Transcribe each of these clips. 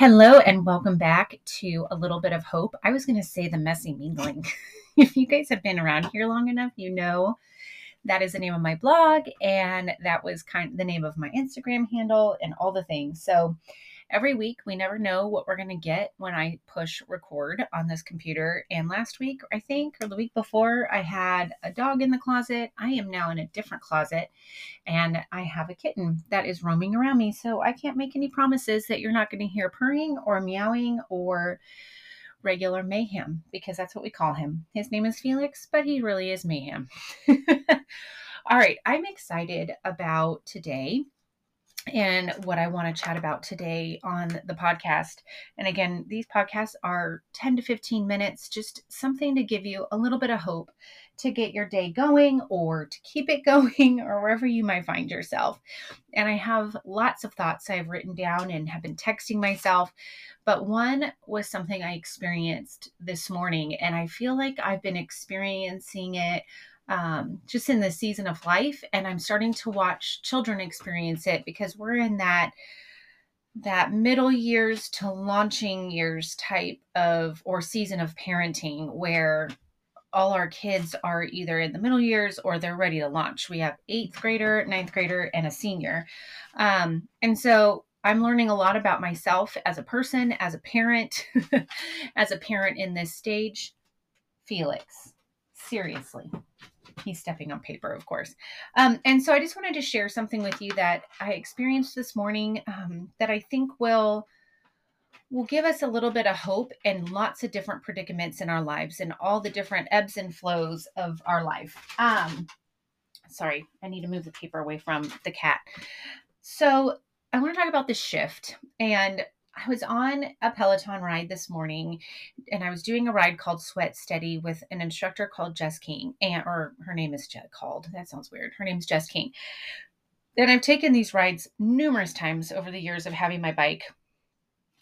Hello and welcome back to a little bit of hope. I was going to say the messy mingling. if you guys have been around here long enough, you know that is the name of my blog and that was kind of the name of my Instagram handle and all the things. So every week we never know what we're going to get when I push record on this computer. And last week, I think, or the week before, I had a dog in the closet. I am now in a different closet and I have a kitten that is roaming around me. So I can't make any promises that you're not going to hear purring or meowing or regular mayhem because that's what we call him. His name is Felix, but he really is mayhem. All right, I'm excited about today and what I want to chat about today on the podcast. And again, these podcasts are 10 to 15 minutes, just something to give you a little bit of hope to get your day going or to keep it going or wherever you might find yourself. And I have lots of thoughts I've written down and have been texting myself. But one was something I experienced this morning, and I feel like I've been experiencing it um, just in the season of life and i'm starting to watch children experience it because we're in that that middle years to launching years type of or season of parenting where all our kids are either in the middle years or they're ready to launch. We have eighth grader ninth grader and a senior. Um, and so i'm learning a lot about myself as a person as a parent as a parent in this stage. Felix seriously he's stepping on paper, of course. Um, and so I just wanted to share something with you that I experienced this morning um, that I think will will give us a little bit of hope and lots of different predicaments in our lives and all the different ebbs and flows of our life. Um, sorry, I need to move the paper away from the cat. So I want to talk about the shift and I was on a Peloton ride this morning and I was doing a ride called Sweat Steady with an instructor called Jess King, and or her name is Jess called. That sounds weird. Her name is Jess King. And I've taken these rides numerous times over the years of having my bike.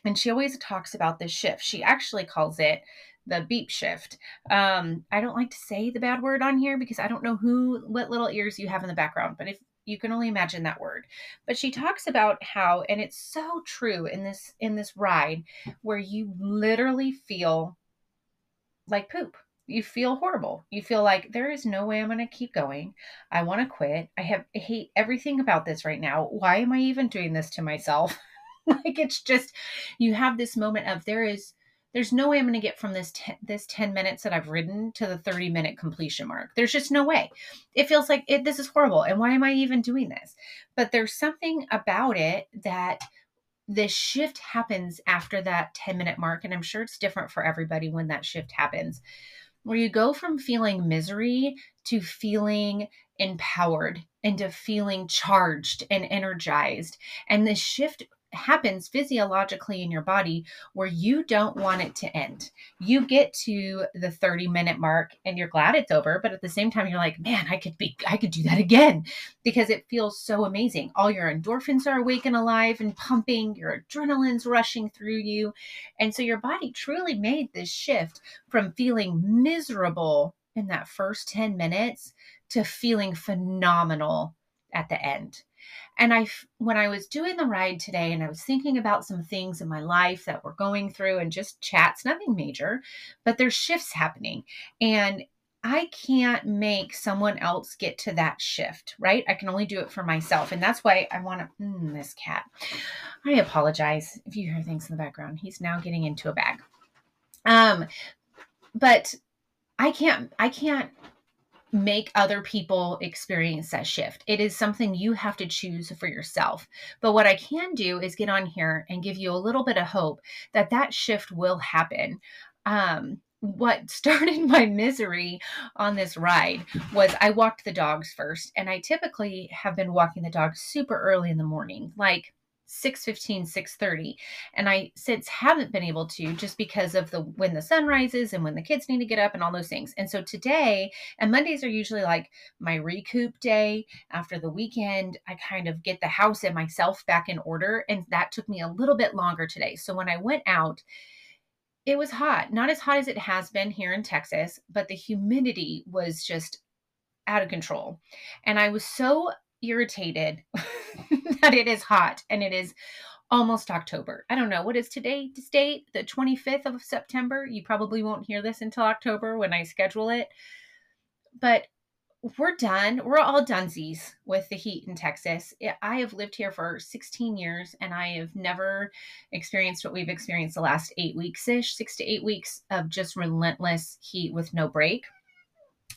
And she always talks about this shift. She actually calls it the beep shift. Um, I don't like to say the bad word on here because I don't know who, what little ears you have in the background. But if you can only imagine that word. But she talks about how and it's so true in this in this ride where you literally feel like poop. You feel horrible. You feel like there is no way i'm going to keep going. I want to quit. I have I hate everything about this right now. Why am i even doing this to myself? Like it's just you have this moment of there is there's no way I'm going to get from this ten, this 10 minutes that I've ridden to the 30 minute completion mark. There's just no way. It feels like it, this is horrible. And why am I even doing this? But there's something about it that the shift happens after that 10 minute mark. And I'm sure it's different for everybody when that shift happens, where you go from feeling misery to feeling empowered and to feeling charged and energized. And the shift happens physiologically in your body where you don't want it to end. You get to the 30 minute mark and you're glad it's over, but at the same time you're like, "Man, I could be I could do that again." Because it feels so amazing. All your endorphins are awake and alive and pumping, your adrenaline's rushing through you. And so your body truly made this shift from feeling miserable in that first 10 minutes to feeling phenomenal at the end. And I, when I was doing the ride today and I was thinking about some things in my life that we're going through and just chats, nothing major, but there's shifts happening. And I can't make someone else get to that shift, right? I can only do it for myself. And that's why I want to, mm, this cat. I apologize if you hear things in the background. He's now getting into a bag. Um, but I can't, I can't make other people experience that shift. It is something you have to choose for yourself. But what I can do is get on here and give you a little bit of hope that that shift will happen. Um, what started my misery on this ride was I walked the dogs first, and I typically have been walking the dogs super early in the morning, like 6:15 6:30 and I since haven't been able to just because of the when the sun rises and when the kids need to get up and all those things. And so today and Mondays are usually like my recoup day after the weekend. I kind of get the house and myself back in order and that took me a little bit longer today. So when I went out it was hot, not as hot as it has been here in Texas, but the humidity was just out of control. And I was so irritated that it is hot and it is almost October. I don't know what is today, date, the 25th of September. You probably won't hear this until October when I schedule it. But we're done. We're all dunesies with the heat in Texas. I have lived here for 16 years and I have never experienced what we've experienced the last eight weeks ish, six to eight weeks of just relentless heat with no break.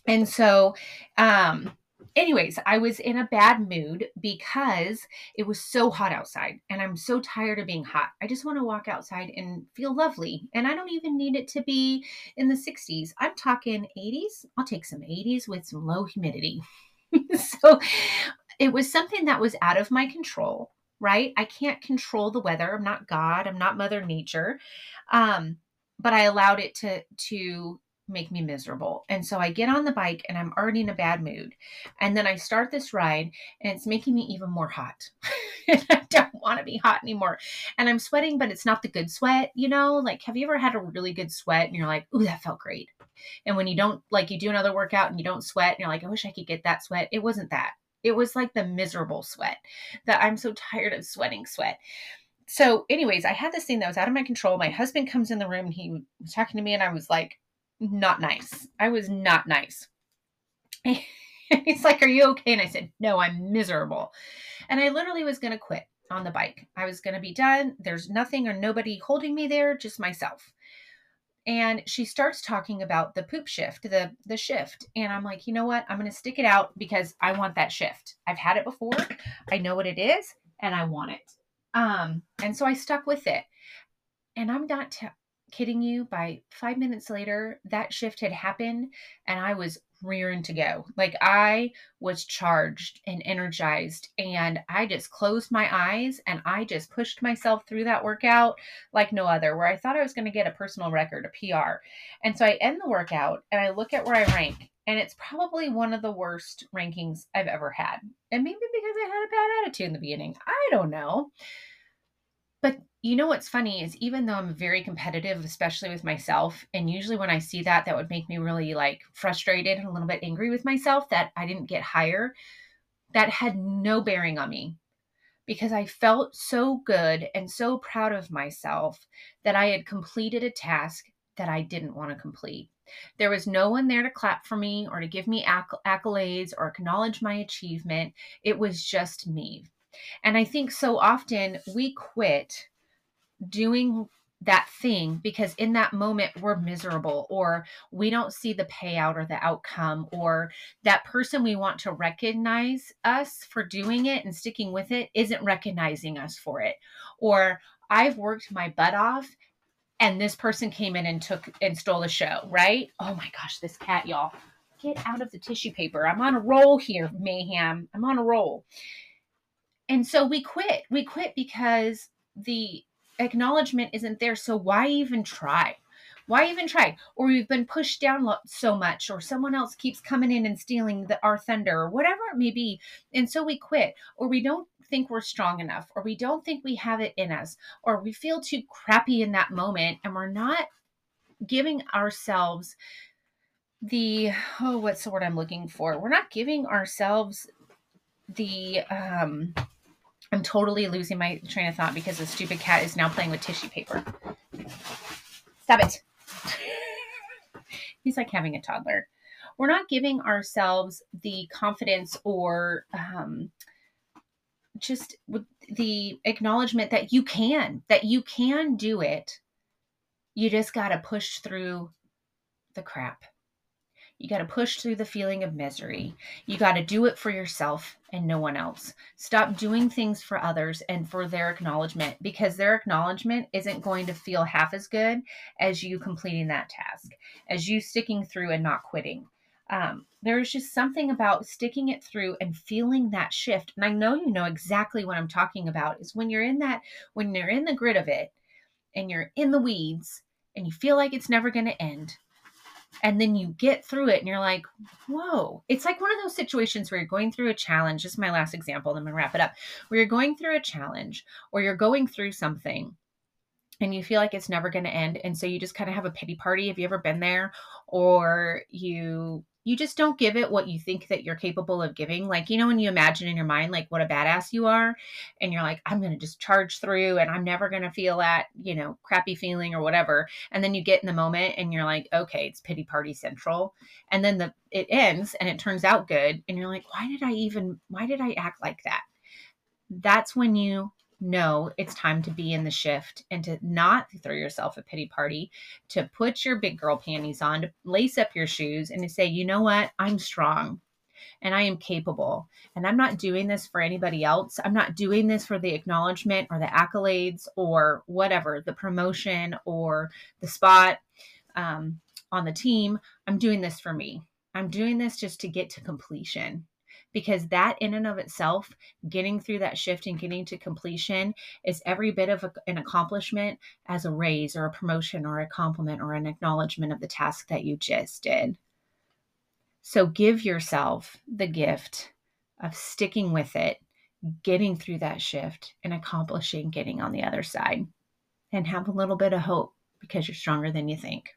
And so, um, anyways, I was in a bad mood because it was so hot outside and I'm so tired of being hot. I just want to walk outside and feel lovely. And I don't even need it to be in the 60s. I'm talking 80s. I'll take some 80s with some low humidity. so it was something that was out of my control, right? I can't control the weather. I'm not God, I'm not Mother Nature. Um, but I allowed it to to make me miserable. And so I get on the bike and I'm already in a bad mood. And then I start this ride and it's making me even more hot. I don't want to be hot anymore. And I'm sweating, but it's not the good sweat, you know? Like, have you ever had a really good sweat and you're like, ooh, that felt great? And when you don't, like, you do another workout and you don't sweat and you're like, I wish I could get that sweat. It wasn't that. It was like the miserable sweat that I'm so tired of sweating sweat so anyways i had this thing that was out of my control my husband comes in the room and he was talking to me and i was like not nice. I was not nice. He's like, Are you okay? And I said, No, I'm miserable. And I literally was going to quit on the bike. I was going to be done. There's nothing or nobody holding me there, just myself. And she starts talking about the poop shift, the the shift. And I'm like, you know what? I'm going to stick it out because I want that shift. I've had it before. I know what it is and I want it. Um, and so I stuck with it. And I'm not t- kidding you? By five minutes later, that shift had happened and I was rearing to go. Like I was charged and energized, and I just closed my eyes and I just pushed myself through that workout like no other, where I thought I was going to get a personal record, a PR. And so I end the workout and I look at where I rank. And it's probably one of the worst rankings I've ever had. And maybe because I had a bad attitude in the beginning. I don't know. But you know what's funny is even though I'm very competitive, especially with myself, and usually when I see that, that would make me really like frustrated and a little bit angry with myself that I didn't get higher. That had no bearing on me because I felt so good and so proud of myself that I had completed a task that I didn't want to complete. There was no one there to clap for me or to give me acc- accolades or acknowledge my achievement. It was just me. And I think so often we quit doing that thing because in that moment we're miserable or we don't see the payout or the outcome or that person we want to recognize us for doing it and sticking with it isn't recognizing us for it or I've worked my butt off and this person came in and took and stole the show, right? Oh my gosh, this cat, y'all. Get out of the tissue paper. I'm on a roll here, mayhem. I'm on a roll. And so we quit. We quit because the acknowledgement isn't there. So why even try? Why even try? Or we've been pushed down so much, or someone else keeps coming in and stealing the, our thunder, or whatever it may be. And so we quit, or we don't think we're strong enough, or we don't think we have it in us, or we feel too crappy in that moment, and we're not giving ourselves the oh what's the word i'm looking for we're not giving ourselves the um I'm totally losing my train of thought because the stupid cat is now playing with tissue paper. Stop it. He's like having a toddler. We're not giving ourselves the confidence or um, just the acknowledgement that you can, that you can do it. You just got to push through the crap. You got to push through the feeling of misery. You got to do it for yourself and no one else. Stop doing things for others and for their acknowledgement because their acknowledgement isn't going to feel half as good as you completing that task, as you sticking through and not quitting. Um, there's just something about sticking it through and feeling that shift. And I know you know exactly what I'm talking about is when you're in that, when you're in the grit of it and you're in the weeds and you feel like it's never going to end and then you get through it and you're like whoa. It's like one of those situations where you're going through a challenge. This is my last example i'm gonna wrap it up. Where you're going through a challenge or you're going through something and you feel like it's never to end and so you just kind of have a pity party. Have you ever been there? Or you you just don't give it what you think that you're capable of giving. Like, you know, when you imagine in your mind, like what a badass you are, and you're like, I'm going to just charge through and I'm never going to feel that, you know, crappy feeling or whatever. And then you get in the moment and you're like, okay, it's pity party central. And then the, it ends and it turns out good. And you're like, why did I even, why did I act like that? That's when you know it's time to be in the shift and to not throw yourself a pity party, to put your big girl panties on, to lace up your shoes and to say, you know what? I'm strong and I am capable. And I'm not doing this for anybody else. I'm not doing this for the acknowledgement or the accolades or whatever, the promotion or the spot um, on the team. I'm doing this for me. I'm doing this just to get to completion because that in and of itself getting through that shift and getting to completion is every bit of a, an accomplishment as a raise or a promotion or a compliment or an acknowledgement of the task that you just did. So give yourself the gift of sticking with it getting through that shift and accomplishing getting on the other side. And have a little bit of hope because you're stronger than you think